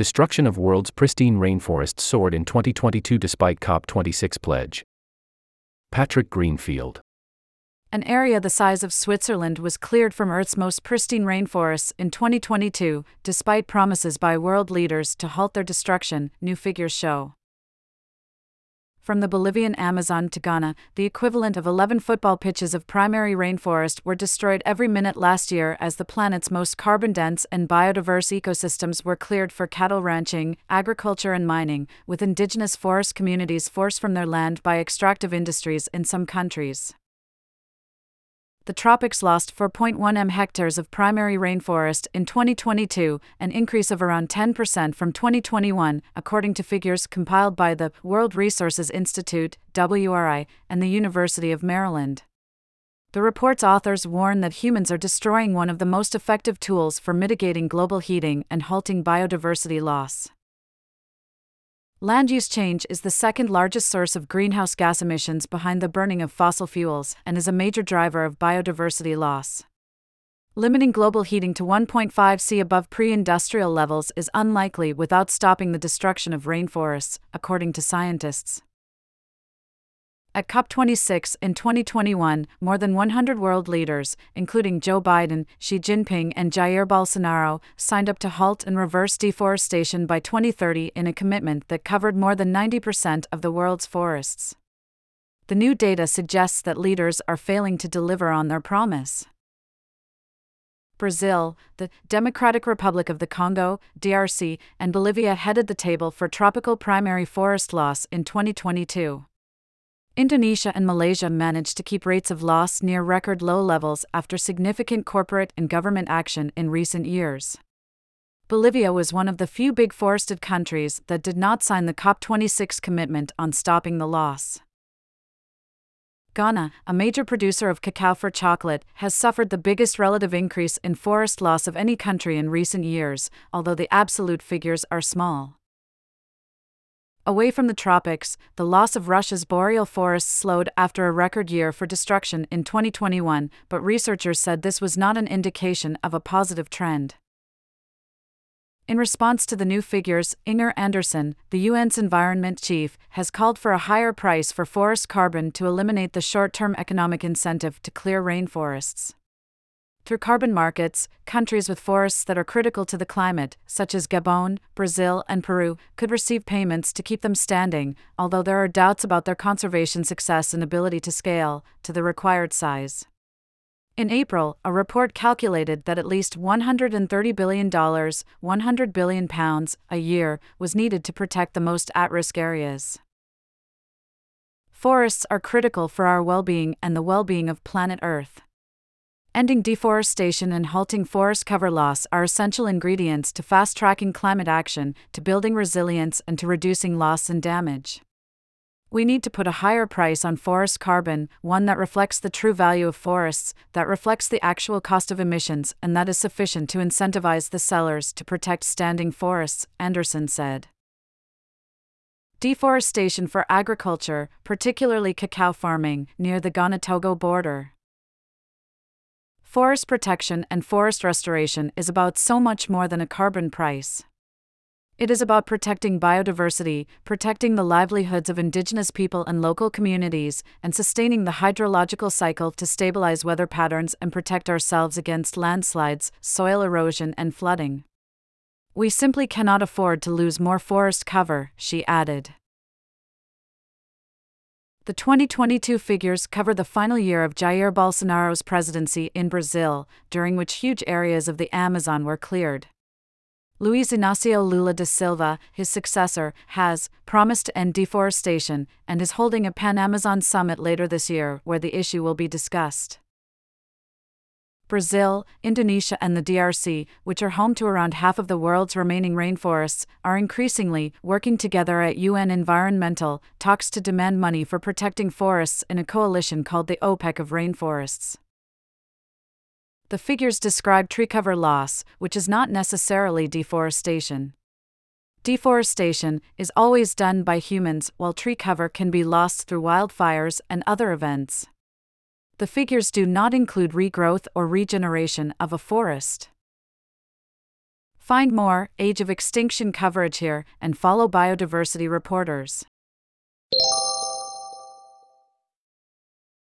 Destruction of world's pristine rainforests soared in 2022 despite COP26 pledge. Patrick Greenfield. An area the size of Switzerland was cleared from Earth's most pristine rainforests in 2022, despite promises by world leaders to halt their destruction, new figures show. From the Bolivian Amazon to Ghana, the equivalent of 11 football pitches of primary rainforest were destroyed every minute last year as the planet's most carbon dense and biodiverse ecosystems were cleared for cattle ranching, agriculture, and mining, with indigenous forest communities forced from their land by extractive industries in some countries the tropics lost 4.1 m hectares of primary rainforest in 2022, an increase of around 10% from 2021, according to figures compiled by the World Resources Institute, WRI, and the University of Maryland. The report's authors warn that humans are destroying one of the most effective tools for mitigating global heating and halting biodiversity loss. Land use change is the second largest source of greenhouse gas emissions behind the burning of fossil fuels and is a major driver of biodiversity loss. Limiting global heating to 1.5 C above pre industrial levels is unlikely without stopping the destruction of rainforests, according to scientists. At COP26 in 2021, more than 100 world leaders, including Joe Biden, Xi Jinping, and Jair Bolsonaro, signed up to halt and reverse deforestation by 2030 in a commitment that covered more than 90% of the world's forests. The new data suggests that leaders are failing to deliver on their promise. Brazil, the Democratic Republic of the Congo, DRC, and Bolivia headed the table for tropical primary forest loss in 2022. Indonesia and Malaysia managed to keep rates of loss near record low levels after significant corporate and government action in recent years. Bolivia was one of the few big forested countries that did not sign the COP26 commitment on stopping the loss. Ghana, a major producer of cacao for chocolate, has suffered the biggest relative increase in forest loss of any country in recent years, although the absolute figures are small. Away from the tropics, the loss of Russia's boreal forests slowed after a record year for destruction in 2021, but researchers said this was not an indication of a positive trend. In response to the new figures, Inger Andersen, the UN's environment chief, has called for a higher price for forest carbon to eliminate the short term economic incentive to clear rainforests. Through carbon markets, countries with forests that are critical to the climate, such as Gabon, Brazil, and Peru, could receive payments to keep them standing, although there are doubts about their conservation success and ability to scale to the required size. In April, a report calculated that at least $130 billion, 100 billion pounds, a year, was needed to protect the most at risk areas. Forests are critical for our well being and the well being of planet Earth. Ending deforestation and halting forest cover loss are essential ingredients to fast tracking climate action, to building resilience, and to reducing loss and damage. We need to put a higher price on forest carbon, one that reflects the true value of forests, that reflects the actual cost of emissions, and that is sufficient to incentivize the sellers to protect standing forests, Andersen said. Deforestation for agriculture, particularly cacao farming, near the Ghana Togo border. Forest protection and forest restoration is about so much more than a carbon price. It is about protecting biodiversity, protecting the livelihoods of indigenous people and local communities, and sustaining the hydrological cycle to stabilize weather patterns and protect ourselves against landslides, soil erosion, and flooding. We simply cannot afford to lose more forest cover, she added. The 2022 figures cover the final year of Jair Bolsonaro's presidency in Brazil, during which huge areas of the Amazon were cleared. Luiz Inácio Lula da Silva, his successor, has promised to end deforestation and is holding a Pan Amazon summit later this year where the issue will be discussed. Brazil, Indonesia, and the DRC, which are home to around half of the world's remaining rainforests, are increasingly working together at UN environmental talks to demand money for protecting forests in a coalition called the OPEC of Rainforests. The figures describe tree cover loss, which is not necessarily deforestation. Deforestation is always done by humans, while tree cover can be lost through wildfires and other events the figures do not include regrowth or regeneration of a forest. Find more Age of Extinction coverage here and follow biodiversity reporters.